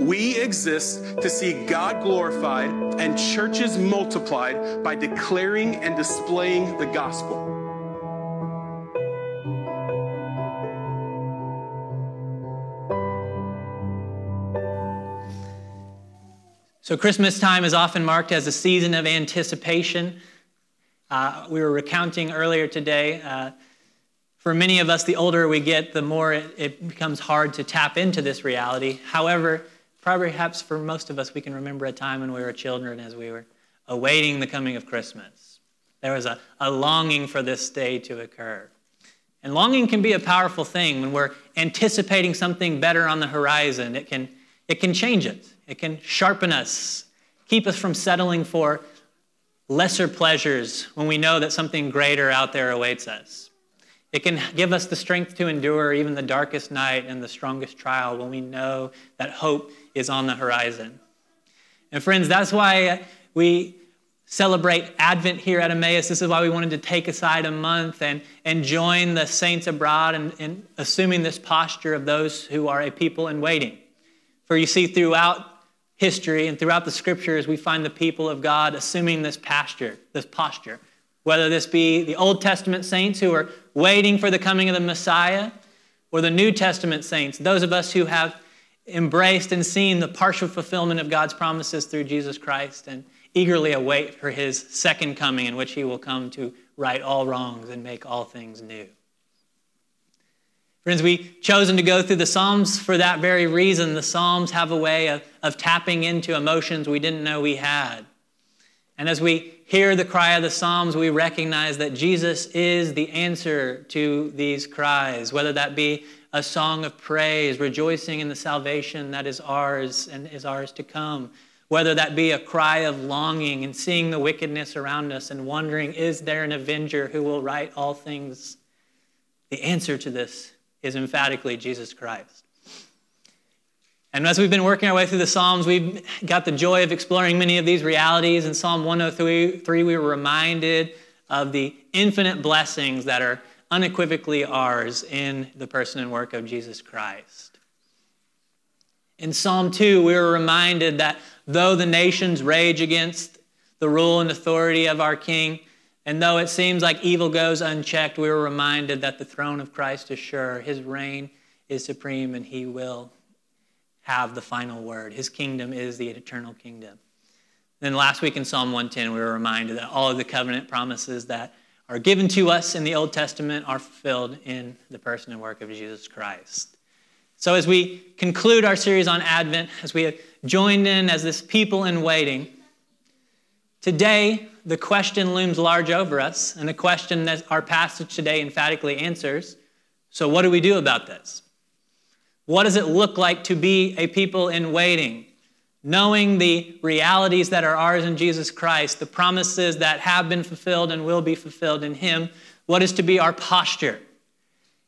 We exist to see God glorified and churches multiplied by declaring and displaying the gospel. So, Christmas time is often marked as a season of anticipation. Uh, we were recounting earlier today. Uh, for many of us, the older we get, the more it, it, becomes hard to tap into this reality. However, perhaps for most of us, we can remember a time when we were children as we were awaiting the coming of Christmas. There was a, a longing for this day to occur. And longing can be a powerful thing when we're anticipating something better on the horizon. It can, it can change it. It can sharpen us, keep us from settling for lesser pleasures when we know that something greater out there awaits us. It can give us the strength to endure even the darkest night and the strongest trial when we know that hope is on the horizon. And friends, that's why we celebrate Advent here at Emmaus. This is why we wanted to take aside a month and, and join the saints abroad and, in assuming this posture of those who are a people in waiting. For you see, throughout history and throughout the scriptures, we find the people of God assuming this posture, this posture. Whether this be the Old Testament saints who are waiting for the coming of the Messiah, or the New Testament saints, those of us who have embraced and seen the partial fulfillment of God's promises through Jesus Christ and eagerly await for his second coming, in which he will come to right all wrongs and make all things new. Friends, we've chosen to go through the Psalms for that very reason. The Psalms have a way of, of tapping into emotions we didn't know we had. And as we hear the cry of the Psalms, we recognize that Jesus is the answer to these cries, whether that be a song of praise, rejoicing in the salvation that is ours and is ours to come, whether that be a cry of longing and seeing the wickedness around us and wondering, is there an avenger who will right all things? The answer to this is emphatically Jesus Christ. And as we've been working our way through the Psalms, we've got the joy of exploring many of these realities. In Psalm 103, we were reminded of the infinite blessings that are unequivocally ours in the person and work of Jesus Christ. In Psalm 2, we were reminded that though the nations rage against the rule and authority of our King, and though it seems like evil goes unchecked, we are reminded that the throne of Christ is sure. His reign is supreme and he will have the final word. His kingdom is the eternal kingdom. Then last week in Psalm 110, we were reminded that all of the covenant promises that are given to us in the Old Testament are fulfilled in the person and work of Jesus Christ. So as we conclude our series on Advent, as we have joined in as this people in waiting, today the question looms large over us, and the question that our passage today emphatically answers so, what do we do about this? What does it look like to be a people in waiting? Knowing the realities that are ours in Jesus Christ, the promises that have been fulfilled and will be fulfilled in Him, what is to be our posture?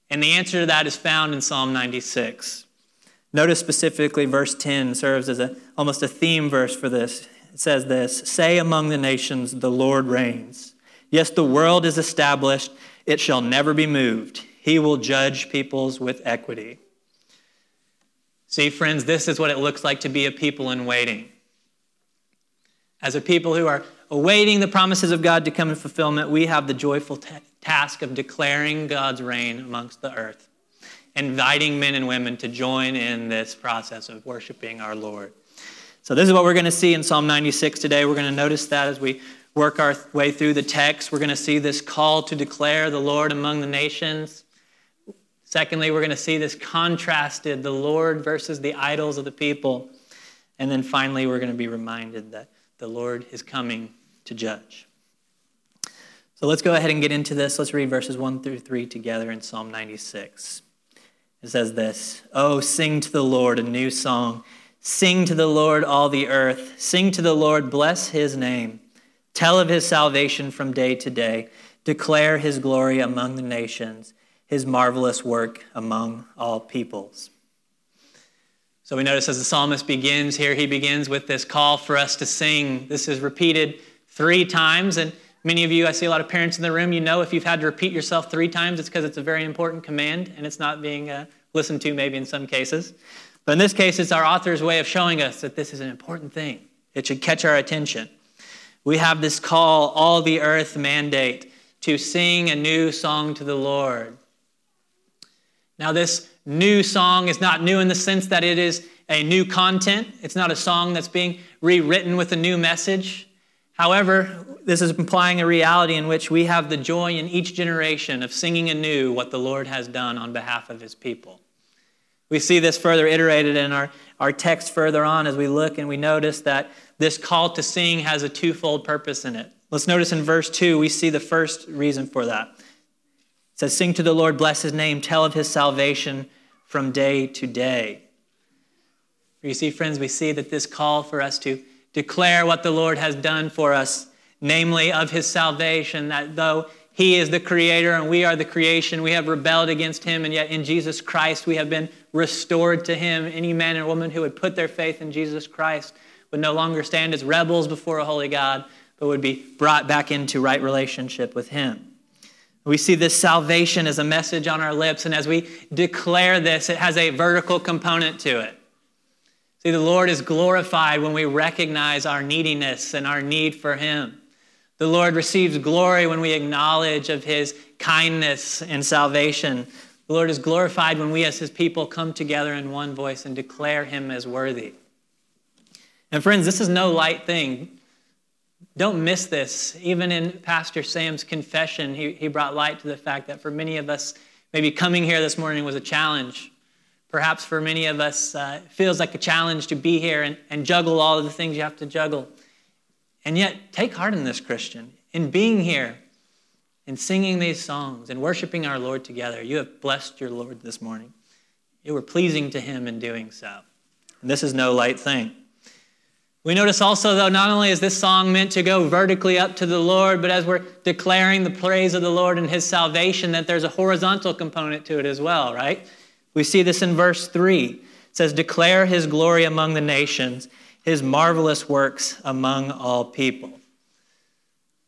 And the answer to that is found in Psalm 96. Notice specifically verse 10 serves as a, almost a theme verse for this. It says this Say among the nations, the Lord reigns. Yes, the world is established, it shall never be moved. He will judge peoples with equity. See, friends, this is what it looks like to be a people in waiting. As a people who are awaiting the promises of God to come in fulfillment, we have the joyful t- task of declaring God's reign amongst the earth, inviting men and women to join in this process of worshiping our Lord. So, this is what we're going to see in Psalm 96 today. We're going to notice that as we work our way through the text. We're going to see this call to declare the Lord among the nations. Secondly, we're going to see this contrasted the Lord versus the idols of the people. And then finally, we're going to be reminded that the Lord is coming to judge. So let's go ahead and get into this. Let's read verses 1 through 3 together in Psalm 96. It says this Oh, sing to the Lord a new song Sing to the Lord, all the earth. Sing to the Lord, bless his name. Tell of his salvation from day to day. Declare his glory among the nations, his marvelous work among all peoples. So we notice as the psalmist begins here, he begins with this call for us to sing. This is repeated three times. And many of you, I see a lot of parents in the room, you know if you've had to repeat yourself three times, it's because it's a very important command and it's not being uh, listened to maybe in some cases. But in this case, it's our author's way of showing us that this is an important thing. It should catch our attention. We have this call, all the earth mandate, to sing a new song to the Lord. Now, this new song is not new in the sense that it is a new content. It's not a song that's being rewritten with a new message. However, this is implying a reality in which we have the joy in each generation of singing anew what the Lord has done on behalf of his people. We see this further iterated in our, our text further on as we look and we notice that this call to sing has a twofold purpose in it. Let's notice in verse 2, we see the first reason for that. It says, Sing to the Lord, bless his name, tell of his salvation from day to day. You see, friends, we see that this call for us to declare what the Lord has done for us, namely of his salvation, that though he is the creator and we are the creation, we have rebelled against him, and yet in Jesus Christ we have been restored to him. Any man and woman who would put their faith in Jesus Christ would no longer stand as rebels before a holy God, but would be brought back into right relationship with him. We see this salvation as a message on our lips, and as we declare this, it has a vertical component to it. See, the Lord is glorified when we recognize our neediness and our need for Him. The Lord receives glory when we acknowledge of His kindness and salvation. The Lord is glorified when we as His people come together in one voice and declare Him as worthy. And friends, this is no light thing. Don't miss this. Even in Pastor Sam's confession, he, he brought light to the fact that for many of us, maybe coming here this morning was a challenge. Perhaps for many of us, uh, it feels like a challenge to be here and, and juggle all of the things you have to juggle. And yet, take heart in this, Christian. In being here, in singing these songs and worshiping our Lord together, you have blessed your Lord this morning. You were pleasing to Him in doing so. And this is no light thing. We notice also, though, not only is this song meant to go vertically up to the Lord, but as we're declaring the praise of the Lord and His salvation, that there's a horizontal component to it as well, right? We see this in verse 3. It says, Declare his glory among the nations, his marvelous works among all people.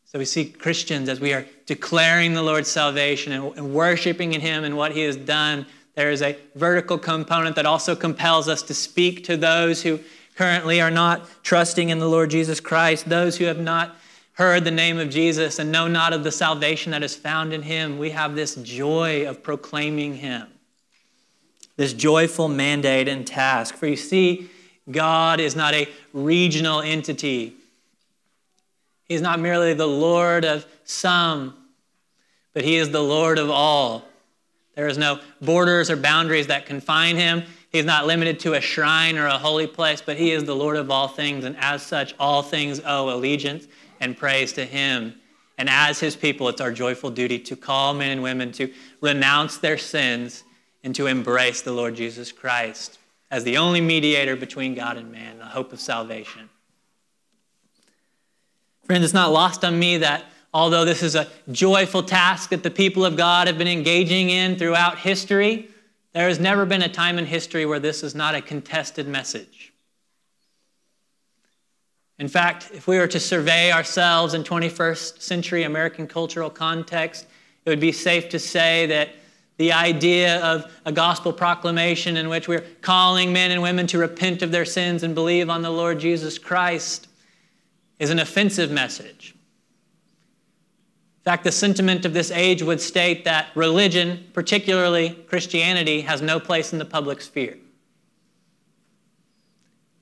So we see Christians as we are declaring the Lord's salvation and, worshiping in him and what he has done. There is a vertical component that also compels us to speak to those who currently are not trusting in the Lord Jesus Christ, those who have not heard the name of Jesus and know not of the salvation that is found in him. We have this joy of proclaiming him this joyful mandate and task. For you see, God is not a regional entity. He's not merely the Lord of some, but He is the Lord of all. There is no borders or boundaries that confine Him. He's not limited to a shrine or a holy place, but He is the Lord of all things, and as such, all things owe allegiance and praise to Him. And as His people, it's our joyful duty to call men and women to renounce their sins and to embrace the Lord Jesus Christ as the only mediator between God and man, the hope of salvation. Friends, it's not lost on me that although this is a joyful task that the people of God have been engaging in throughout history, there has never been a time in history where this is not a contested message. In fact, if we were to survey ourselves in 21st century American cultural context, it would be safe to say that the idea of a gospel proclamation in which we're calling men and women to repent of their sins and believe on the Lord Jesus Christ is an offensive message. In fact, the sentiment of this age would state that religion, particularly Christianity, has no place in the public sphere.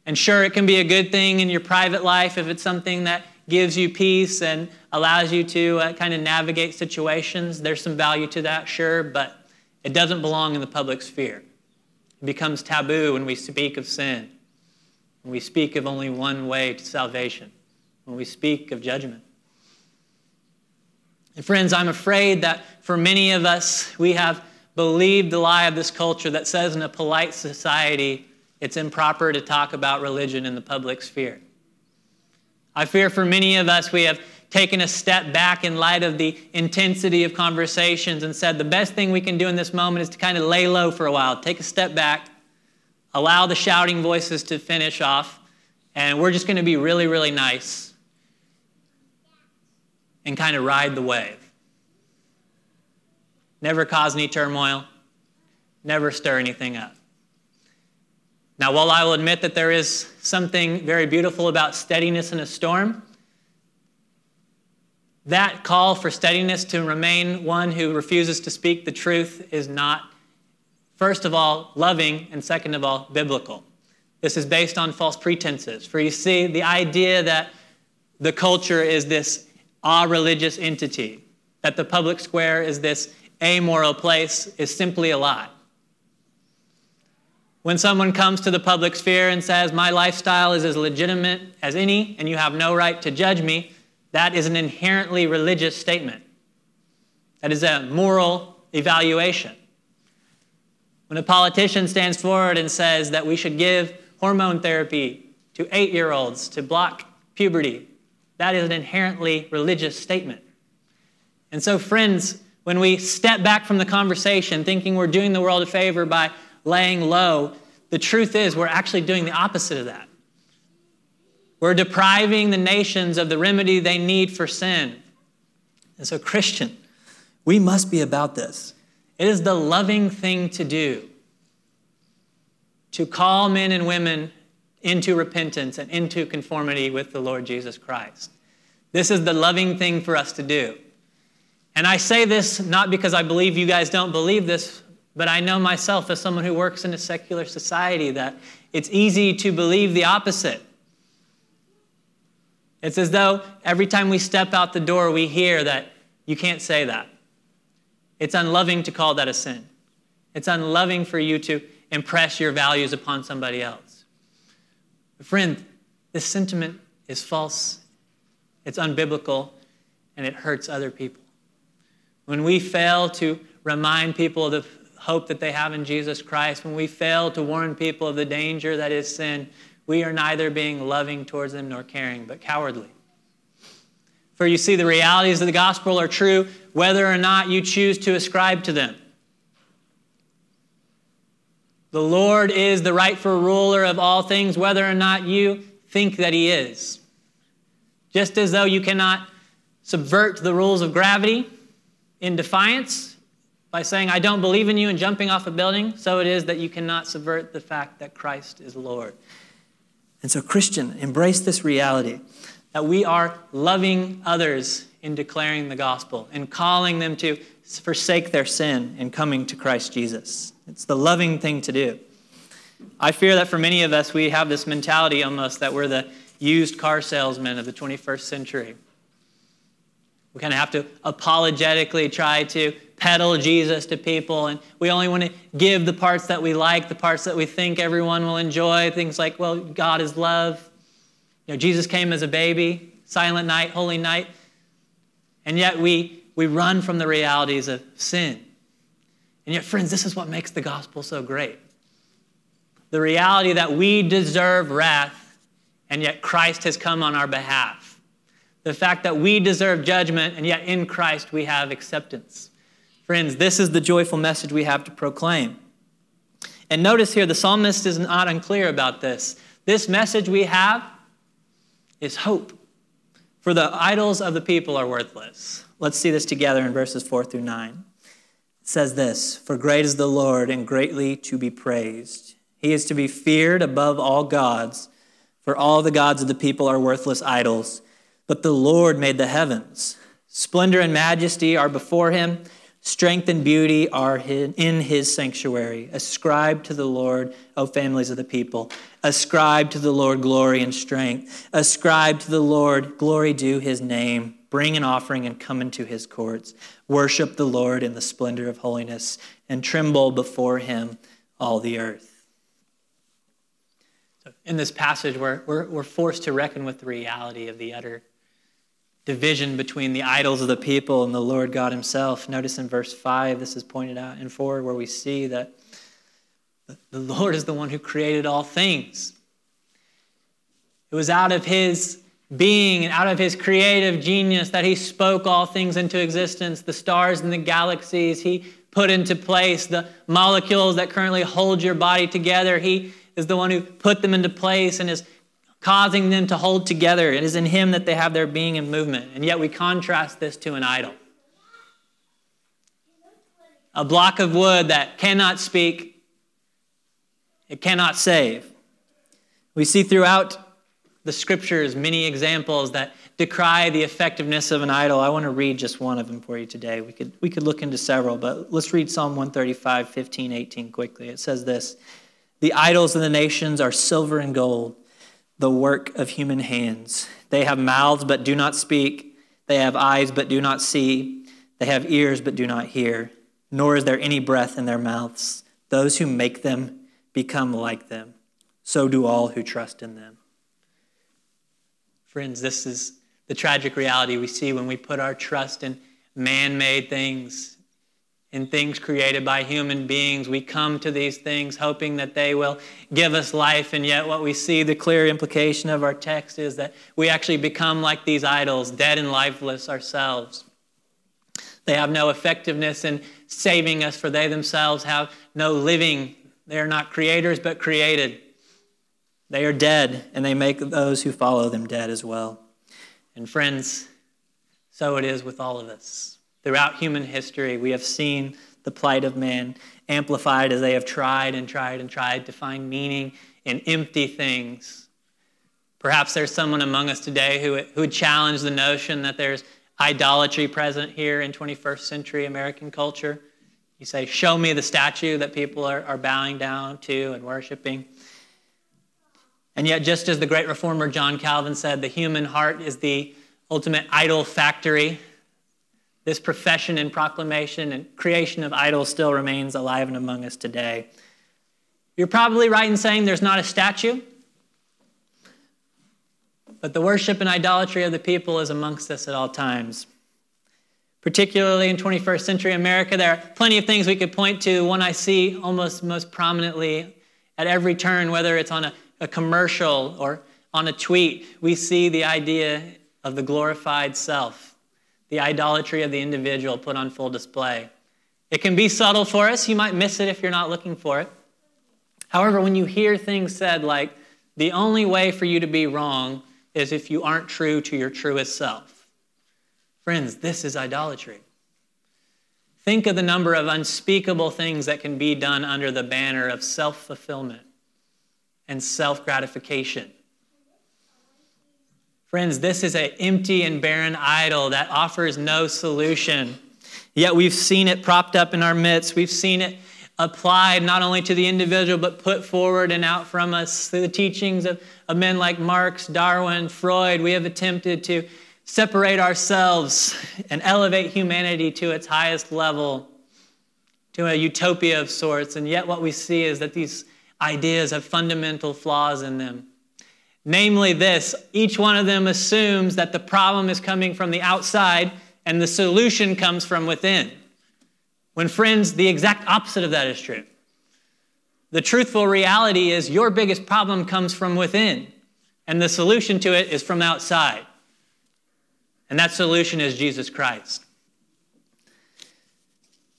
And sure, it can be a good thing in your private life if it's something that gives you peace and allows you to uh, kind of navigate situations. There's some value to that, sure, but it doesn't belong in the public sphere. It becomes taboo when we speak of sin, when we speak of only one way to salvation, when we speak of judgment. And friends, I'm afraid that for many of us, we have believed the lie of this culture that says in a polite society, it's improper to talk about religion in the public sphere. I fear for many of us, we have taken a step back in light of the intensity of conversations and said the best thing we can do in this moment is to kind of lay low for a while, take a step back, allow the shouting voices to finish off, and we're just going to be really, really nice and kind of ride the wave. Never cause any turmoil, never stir anything up. Now, while I will admit that there is something very beautiful about steadiness in a storm, that call for steadiness to remain one who refuses to speak the truth is not, first of all, loving, and second of all, biblical. This is based on false pretenses. For you see, the idea that the culture is this a religious entity, that the public square is this amoral place, is simply a lie. When someone comes to the public sphere and says, My lifestyle is as legitimate as any, and you have no right to judge me, that is an inherently religious statement. That is a moral evaluation. When a politician stands forward and says that we should give hormone therapy to eight year olds to block puberty, that is an inherently religious statement. And so, friends, when we step back from the conversation thinking we're doing the world a favor by laying low, the truth is we're actually doing the opposite of that. We're depriving the nations of the remedy they need for sin. And so, Christian, we must be about this. It is the loving thing to do to call men and women into repentance and into conformity with the Lord Jesus Christ. This is the loving thing for us to do. And I say this not because I believe you guys don't believe this, but I know myself as someone who works in a secular society that it's easy to believe the opposite. It's as though every time we step out the door, we hear that you can't say that. It's unloving to call that a sin. It's unloving for you to impress your values upon somebody else. Friend, this sentiment is false, it's unbiblical, and it hurts other people. When we fail to remind people of the hope that they have in Jesus Christ, when we fail to warn people of the danger that is sin, we are neither being loving towards them nor caring, but cowardly. For you see, the realities of the gospel are true whether or not you choose to ascribe to them. The Lord is the rightful ruler of all things, whether or not you think that He is. Just as though you cannot subvert the rules of gravity in defiance by saying, I don't believe in you, and jumping off a building, so it is that you cannot subvert the fact that Christ is Lord. And so, Christian, embrace this reality that we are loving others in declaring the gospel and calling them to forsake their sin and coming to Christ Jesus. It's the loving thing to do. I fear that for many of us, we have this mentality almost that we're the used car salesman of the 21st century. We kind of have to apologetically try to peddle Jesus to people, and we only want to give the parts that we like, the parts that we think everyone will enjoy. Things like, well, God is love. You know, Jesus came as a baby, silent night, holy night. And yet we, we run from the realities of sin. And yet, friends, this is what makes the gospel so great. The reality that we deserve wrath, and yet Christ has come on our behalf. The fact that we deserve judgment, and yet in Christ we have acceptance. Friends, this is the joyful message we have to proclaim. And notice here, the psalmist is not unclear about this. This message we have is hope. For the idols of the people are worthless. Let's see this together in verses 4 through 9. Says this For great is the Lord and greatly to be praised. He is to be feared above all gods, for all the gods of the people are worthless idols. But the Lord made the heavens. Splendor and majesty are before him. Strength and beauty are in his sanctuary. Ascribe to the Lord, O families of the people. Ascribe to the Lord glory and strength. Ascribe to the Lord glory due his name. Bring an offering and come into his courts. Worship the Lord in the splendor of holiness and tremble before him, all the earth. So in this passage, we're, we're, we're forced to reckon with the reality of the utter division between the idols of the people and the Lord God Himself. Notice in verse 5, this is pointed out in 4, where we see that the Lord is the one who created all things. It was out of His being and out of His creative genius that He spoke all things into existence the stars and the galaxies. He put into place the molecules that currently hold your body together. He is the one who put them into place and is causing them to hold together. It is in Him that they have their being and movement. And yet we contrast this to an idol. A block of wood that cannot speak, it cannot save. We see throughout the scriptures many examples that decry the effectiveness of an idol. I want to read just one of them for you today. We could, we could look into several, but let's read Psalm 135, 15, 18 quickly. It says this The idols of the nations are silver and gold, the work of human hands. They have mouths but do not speak, they have eyes but do not see, they have ears but do not hear, nor is there any breath in their mouths. Those who make them become like them. So do all who trust in them. Friends, this is the tragic reality we see when we put our trust in man made things, in things created by human beings. We come to these things hoping that they will give us life, and yet what we see, the clear implication of our text is that we actually become like these idols, dead and lifeless ourselves. They have no effectiveness in saving us, for they themselves have no living. They are not creators, but created. They are dead, and they make those who follow them dead as well. And friends, so it is with all of us. Throughout human history, we have seen the plight of man amplified as they have tried and tried and tried to find meaning in empty things. Perhaps there's someone among us today who, who would challenge the notion that there's idolatry present here in 21st century American culture. You say, Show me the statue that people are, are bowing down to and worshiping. And yet, just as the great reformer John Calvin said, the human heart is the ultimate idol factory. This profession and proclamation and creation of idols still remains alive and among us today. You're probably right in saying there's not a statue, but the worship and idolatry of the people is amongst us at all times. Particularly in 21st century America, there are plenty of things we could point to. One I see almost most prominently at every turn, whether it's on a a commercial or on a tweet, we see the idea of the glorified self, the idolatry of the individual put on full display. It can be subtle for us. You might miss it if you're not looking for it. However, when you hear things said like, the only way for you to be wrong is if you aren't true to your truest self. Friends, this is idolatry. Think of the number of unspeakable things that can be done under the banner of self fulfillment and self gratification. Friends, this is an empty and barren idol that offers no solution. Yet we've seen it propped up in our midst. We've seen it applied not only to the individual, but put forward and out from us through the teachings of, of men like Marx, Darwin, Freud. We have attempted to separate ourselves and elevate humanity to its highest level, to a utopia of sorts. And yet, what we see is that these ideas have fundamental flaws in them. Namely, this each one of them assumes that the problem is coming from the outside and the solution comes from within. When, friends, the exact opposite of that is true. The truthful reality is your biggest problem comes from within, and the solution to it is from outside. And that solution is Jesus Christ.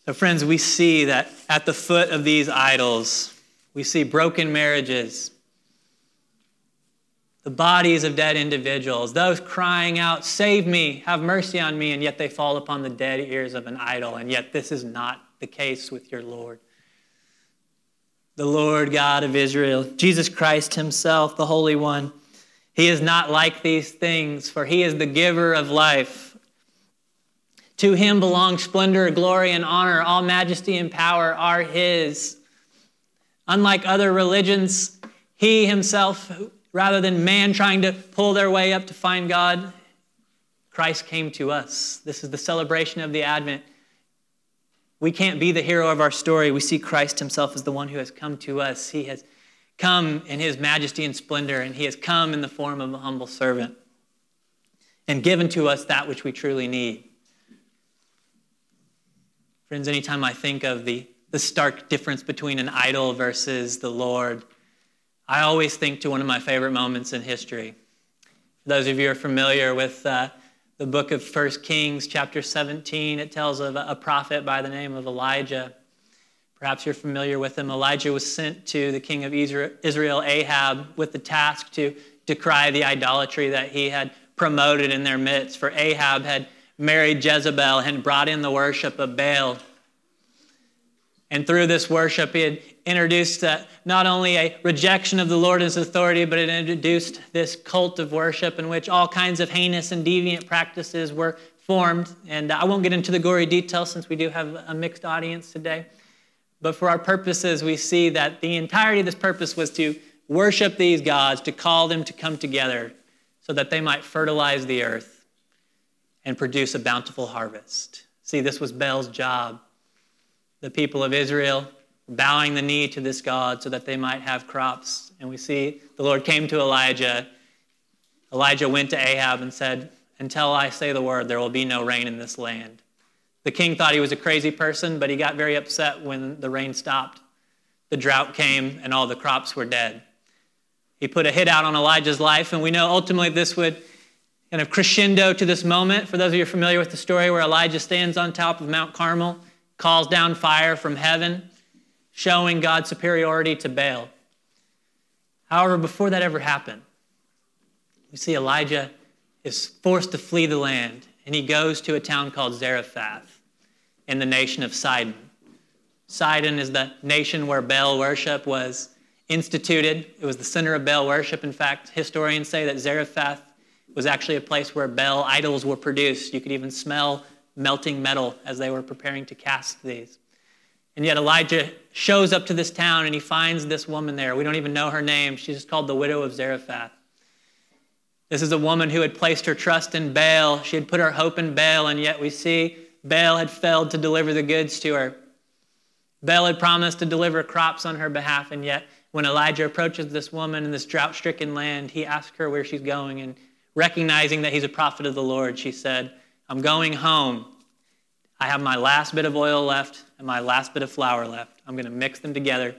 So, friends, we see that at the foot of these idols, we see broken marriages, the bodies of dead individuals, those crying out, Save me, have mercy on me, and yet they fall upon the dead ears of an idol. And yet, this is not the case with your Lord. The Lord God of Israel, Jesus Christ Himself, the Holy One, He is not like these things, for He is the giver of life. To Him belong splendor, glory, and honor. All majesty and power are His. Unlike other religions, he himself, rather than man trying to pull their way up to find God, Christ came to us. This is the celebration of the Advent. We can't be the hero of our story. We see Christ himself as the one who has come to us. He has come in his majesty and splendor, and he has come in the form of a humble servant and given to us that which we truly need. Friends, anytime I think of the the stark difference between an idol versus the Lord, I always think to one of my favorite moments in history. For those of you who are familiar with uh, the book of First Kings, chapter 17, it tells of a prophet by the name of Elijah. Perhaps you're familiar with him. Elijah was sent to the king of Israel, Ahab, with the task to decry the idolatry that he had promoted in their midst. For Ahab had married Jezebel and brought in the worship of Baal and through this worship, he had introduced uh, not only a rejection of the Lord and his authority, but it introduced this cult of worship in which all kinds of heinous and deviant practices were formed. And I won't get into the gory details since we do have a mixed audience today. But for our purposes, we see that the entirety of this purpose was to worship these gods, to call them to come together so that they might fertilize the earth and produce a bountiful harvest. See, this was Baal's job. The people of Israel bowing the knee to this God so that they might have crops. And we see the Lord came to Elijah. Elijah went to Ahab and said, Until I say the word, there will be no rain in this land. The king thought he was a crazy person, but he got very upset when the rain stopped. The drought came and all the crops were dead. He put a hit out on Elijah's life, and we know ultimately this would kind of crescendo to this moment. For those of you familiar with the story where Elijah stands on top of Mount Carmel, calls down fire from heaven, showing God's superiority to Baal. However, before that ever happened, we see Elijah is forced to flee the land, and he goes to a town called Zarephath in the nation of Sidon. Sidon is the nation where Baal worship was instituted. It was the center of Baal worship. In fact, historians say that Zarephath was actually a place where Baal idols were produced. You could even smell melting metal as they were preparing to cast these. And yet Elijah shows up to this town and he finds this woman there. We don't even know her name. She's called the widow of Zarephath. This is a woman who had placed her trust in Baal. She had put her hope in Baal, and yet we see Baal had failed to deliver the goods to her. Baal had promised to deliver crops on her behalf, and yet when Elijah approaches this woman in this drought stricken land, he asks her where she's going. And recognizing that he's a prophet of the Lord, she said, I'm going home. I have my last bit of oil left and my last bit of flour left. I'm going to mix them together,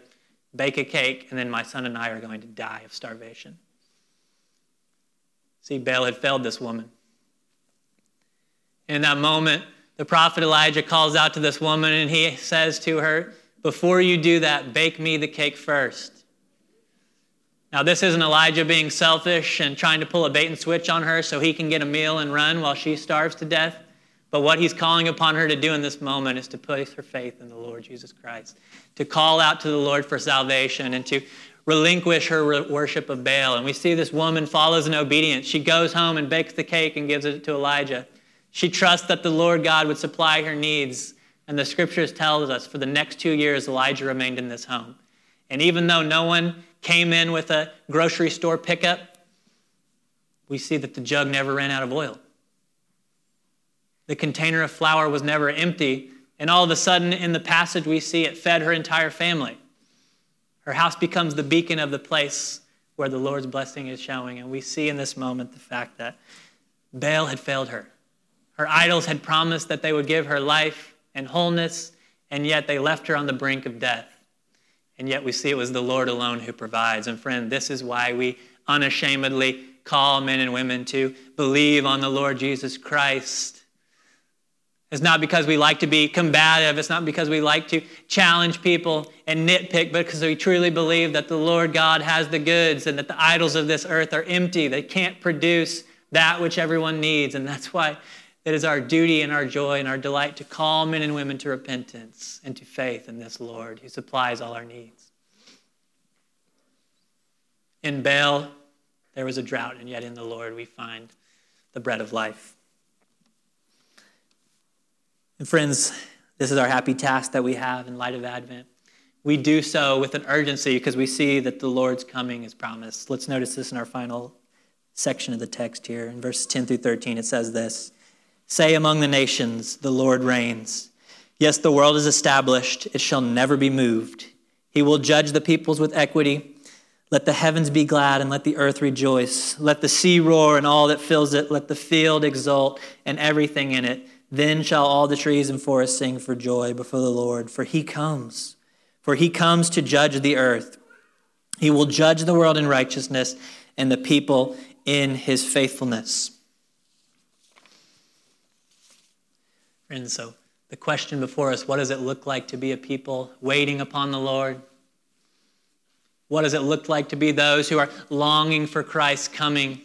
bake a cake, and then my son and I are going to die of starvation. See, Baal had failed this woman. In that moment, the prophet Elijah calls out to this woman and he says to her, Before you do that, bake me the cake first. Now, this isn't Elijah being selfish and trying to pull a bait and switch on her so he can get a meal and run while she starves to death. But what he's calling upon her to do in this moment is to place her faith in the Lord Jesus Christ, to call out to the Lord for salvation, and to relinquish her worship of Baal. And we see this woman follows in obedience. She goes home and bakes the cake and gives it to Elijah. She trusts that the Lord God would supply her needs. And the scriptures tells us for the next two years, Elijah remained in this home. And even though no one came in with a grocery store pickup, we see that the jug never ran out of oil. The container of flour was never empty. And all of a sudden, in the passage, we see it fed her entire family. Her house becomes the beacon of the place where the Lord's blessing is showing. And we see in this moment the fact that Baal had failed her. Her idols had promised that they would give her life and wholeness, and yet they left her on the brink of death. And yet we see it was the Lord alone who provides. And friend, this is why we unashamedly call men and women to believe on the Lord Jesus Christ it's not because we like to be combative. It's not because we like to challenge people and nitpick, but because we truly believe that the Lord God has the goods and that the idols of this earth are empty. They can't produce that which everyone needs. And that's why it is our duty and our joy and our delight to call men and women to repentance and to faith in this Lord who supplies all our needs. In Baal, there was a drought, and yet in the Lord we find the bread of life. And friends, this is our happy task that we have in light of Advent. We do so with an urgency because we see that the Lord's coming is promised. Let's notice this in our final section of the text here. In verses 10 through 13, it says this Say among the nations, the Lord reigns. Yes, the world is established, it shall never be moved. He will judge the peoples with equity. Let the heavens be glad and let the earth rejoice. Let the sea roar and all that fills it. Let the field exult and everything in it. Then shall all the trees and forests sing for joy before the Lord, for he comes. For he comes to judge the earth. He will judge the world in righteousness and the people in his faithfulness. Friends, so the question before us what does it look like to be a people waiting upon the Lord? What does it look like to be those who are longing for Christ's coming?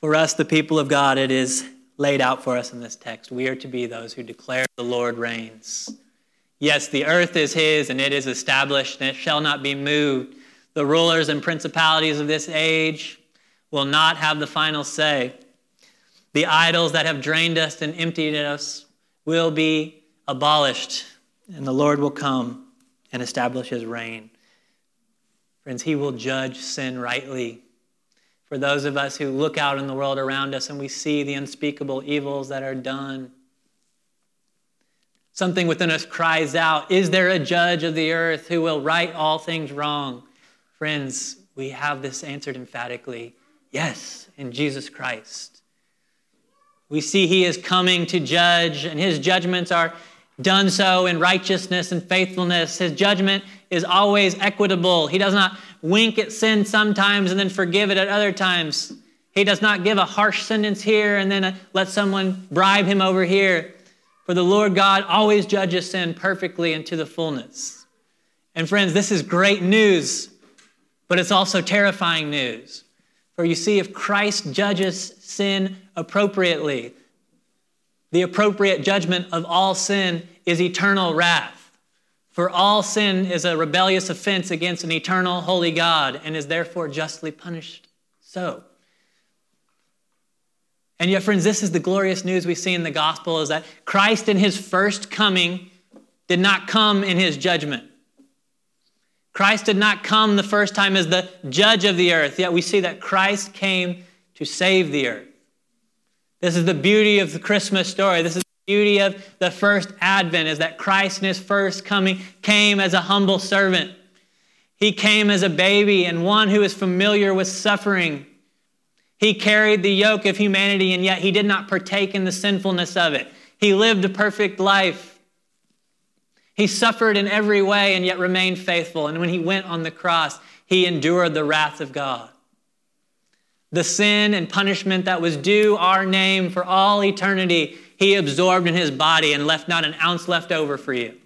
For us, the people of God, it is laid out for us in this text. We are to be those who declare the Lord reigns. Yes, the earth is his, and it is established, and it shall not be moved. The rulers and principalities of this age will not have the final say. The idols that have drained us and emptied us will be abolished, and the Lord will come and establish his reign. Friends, he will judge sin rightly. For those of us who look out in the world around us and we see the unspeakable evils that are done, Something within us cries out, Is there a judge of the earth who will right all things wrong? Friends, we have this answered emphatically yes, in Jesus Christ. We see he is coming to judge, and his judgments are done so in righteousness and faithfulness. His judgment is always equitable. He does not wink at sin sometimes and then forgive it at other times. He does not give a harsh sentence here and then uh, let someone bribe him over here. For the Lord God always judges sin perfectly and to the fullness. And friends, this is great news, but it's also terrifying news. For you see, if Christ judges sin appropriately, the appropriate judgment of all sin is eternal wrath. For all sin is a rebellious offense against an eternal, holy God and is therefore justly punished so. And yet, friends, this is the glorious news we see in the gospel is that Christ in his first coming did not come in his judgment. Christ did not come the first time as the judge of the earth, yet we see that Christ came to save the earth. This is the beauty of the Christmas story. This is the beauty of the first advent is that Christ in his first coming came as a humble servant. He came as a baby and one who is familiar with suffering he carried the yoke of humanity, and yet he did not partake in the sinfulness of it. He lived a perfect life. He suffered in every way and yet remained faithful. And when he went on the cross, he endured the wrath of God. The sin and punishment that was due our name for all eternity, he absorbed in his body and left not an ounce left over for you.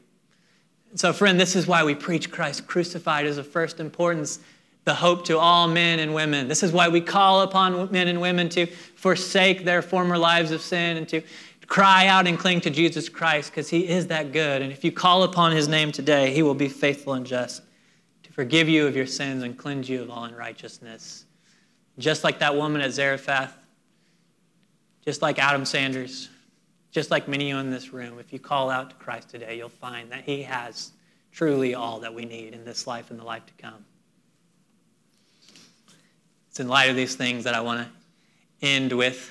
So, friend, this is why we preach Christ crucified as of first importance the hope to all men and women. This is why we call upon men and women to forsake their former lives of sin and to cry out and cling to Jesus Christ because he is that good. And if you call upon his name today, he will be faithful and just to forgive you of your sins and cleanse you of all unrighteousness. Just like that woman at Zarephath, just like Adam Sanders, just like many of you in this room, if you call out to Christ today, you'll find that he has truly all that we need in this life and the life to come. It's in light of these things that I want to end with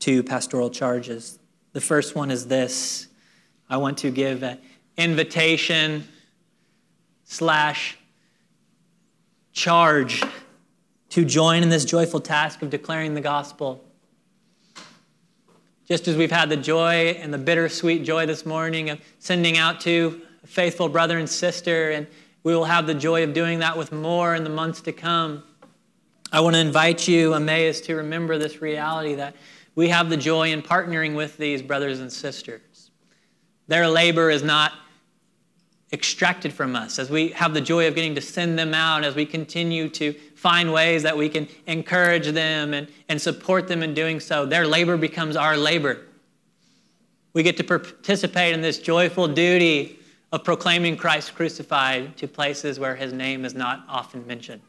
two pastoral charges. The first one is this I want to give an invitation slash charge to join in this joyful task of declaring the gospel. Just as we've had the joy and the bittersweet joy this morning of sending out to a faithful brother and sister, and we will have the joy of doing that with more in the months to come. I want to invite you, Emmaus, to remember this reality that we have the joy in partnering with these brothers and sisters. Their labor is not extracted from us as we have the joy of getting to send them out, as we continue to find ways that we can encourage them and, and support them in doing so. Their labor becomes our labor. We get to participate in this joyful duty of proclaiming Christ crucified to places where his name is not often mentioned.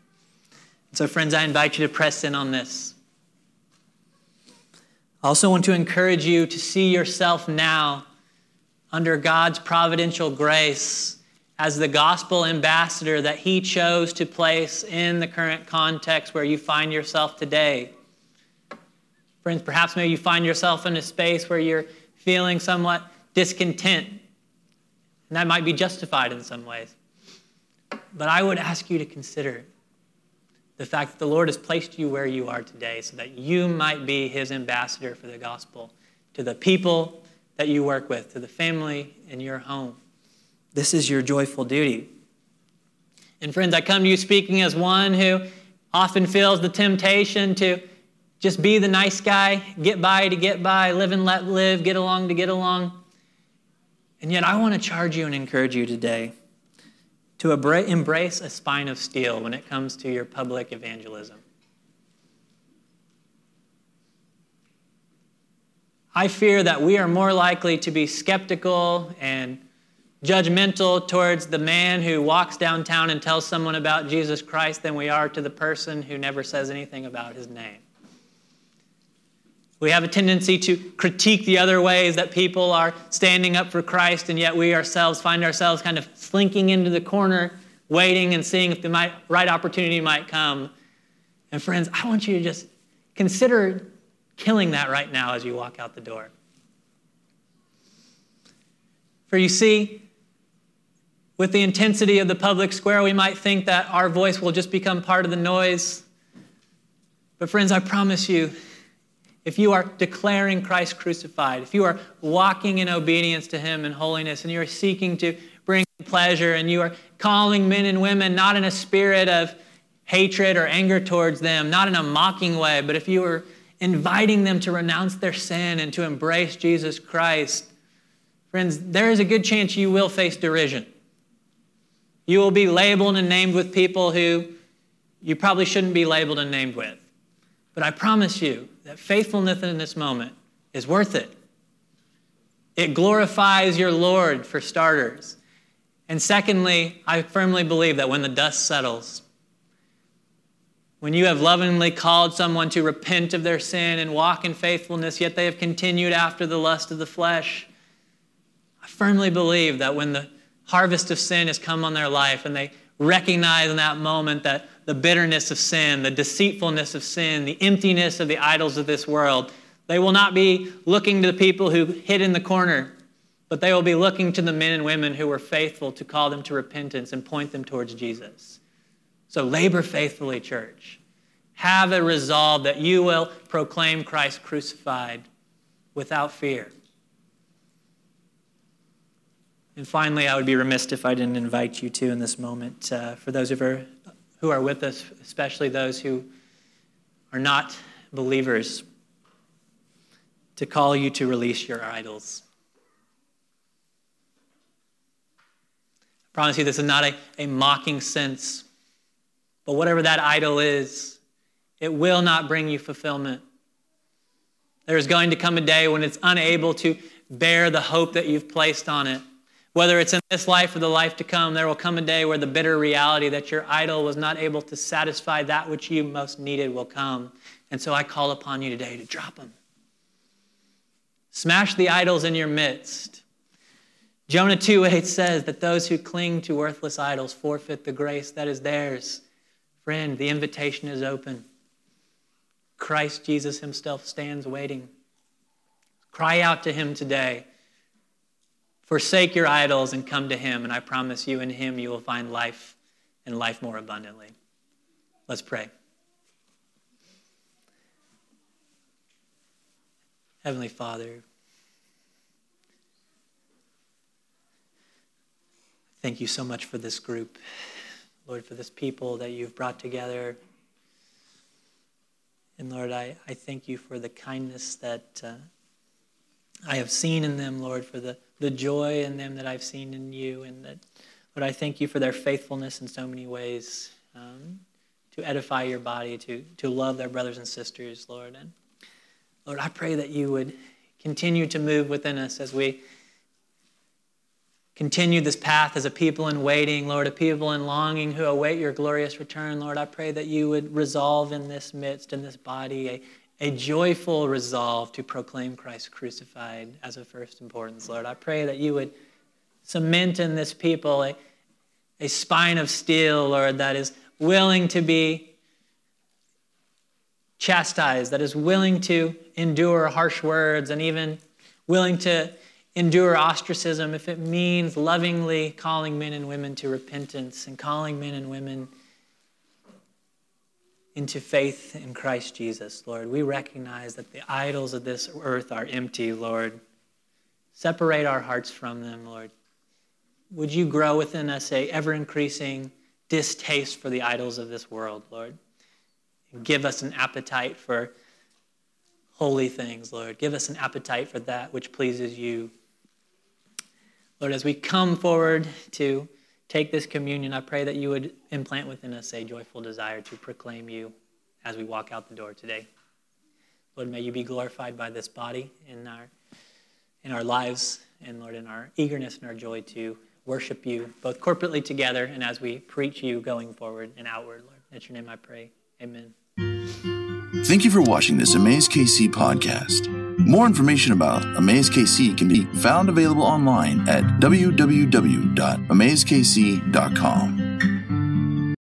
So, friends, I invite you to press in on this. I also want to encourage you to see yourself now under God's providential grace as the gospel ambassador that He chose to place in the current context where you find yourself today. Friends, perhaps maybe you find yourself in a space where you're feeling somewhat discontent, and that might be justified in some ways. But I would ask you to consider the fact that the Lord has placed you where you are today so that you might be his ambassador for the gospel to the people that you work with, to the family in your home. This is your joyful duty. And friends, I come to you speaking as one who often feels the temptation to just be the nice guy, get by to get by, live and let live, get along to get along. And yet, I want to charge you and encourage you today to embrace a spine of steel when it comes to your public evangelism. I fear that we are more likely to be skeptical and judgmental towards the man who walks downtown and tells someone about Jesus Christ than we are to the person who never says anything about his name. We have a tendency to critique the other ways that people are standing up for Christ, and yet we ourselves find ourselves kind of slinking into the corner, waiting and seeing if the right opportunity might come. And friends, I want you to just consider killing that right now as you walk out the door. For you see, with the intensity of the public square, we might think that our voice will just become part of the noise. But, friends, I promise you, if you are declaring Christ crucified, if you are walking in obedience to Him in holiness, and you are seeking to bring pleasure, and you are calling men and women not in a spirit of hatred or anger towards them, not in a mocking way, but if you are inviting them to renounce their sin and to embrace Jesus Christ, friends, there is a good chance you will face derision. You will be labeled and named with people who you probably shouldn't be labeled and named with. But I promise you that faithfulness in this moment is worth it. It glorifies your Lord, for starters. And secondly, I firmly believe that when the dust settles, when you have lovingly called someone to repent of their sin and walk in faithfulness, yet they have continued after the lust of the flesh, I firmly believe that when the harvest of sin has come on their life and they recognize in that moment that the bitterness of sin, the deceitfulness of sin, the emptiness of the idols of this world, they will not be looking to the people who hid in the corner, but they will be looking to the men and women who were faithful to call them to repentance and point them towards Jesus. So labor faithfully, church. Have a resolve that you will proclaim Christ crucified without fear. And finally, I would be remiss if I didn't invite you to in this moment, uh, for those of you who are with us, especially those who are not believers, to call you to release your idols. I promise you, this is not a, a mocking sense, but whatever that idol is, it will not bring you fulfillment. There is going to come a day when it's unable to bear the hope that you've placed on it. Whether it's in this life or the life to come, there will come a day where the bitter reality that your idol was not able to satisfy that which you most needed will come. And so I call upon you today to drop them. Smash the idols in your midst. Jonah 2 8 says that those who cling to worthless idols forfeit the grace that is theirs. Friend, the invitation is open. Christ Jesus himself stands waiting. Cry out to him today. Forsake your idols and come to him, and I promise you, in him you will find life and life more abundantly. Let's pray. Heavenly Father, thank you so much for this group. Lord, for this people that you've brought together. And Lord, I, I thank you for the kindness that uh, I have seen in them, Lord, for the the joy in them that I've seen in you. And that, Lord, I thank you for their faithfulness in so many ways um, to edify your body, to, to love their brothers and sisters, Lord. And Lord, I pray that you would continue to move within us as we continue this path as a people in waiting, Lord, a people in longing who await your glorious return. Lord, I pray that you would resolve in this midst, in this body, a, a joyful resolve to proclaim Christ crucified as of first importance, Lord. I pray that you would cement in this people a, a spine of steel, Lord, that is willing to be chastised, that is willing to endure harsh words and even willing to endure ostracism if it means lovingly calling men and women to repentance and calling men and women into faith in Christ Jesus, Lord. We recognize that the idols of this earth are empty, Lord. Separate our hearts from them, Lord. Would you grow within us a ever increasing distaste for the idols of this world, Lord? Give us an appetite for holy things, Lord. Give us an appetite for that which pleases you. Lord, as we come forward to take this communion, I pray that you would implant within us a joyful desire to proclaim you as we walk out the door today. Lord, may you be glorified by this body in our, in our lives, and Lord, in our eagerness and our joy to worship you, both corporately together and as we preach you going forward and outward, Lord. That's your name I pray. Amen. Thank you for watching this Amaze KC podcast. More information about AmazeKC can be found available online at www.amazekc.com.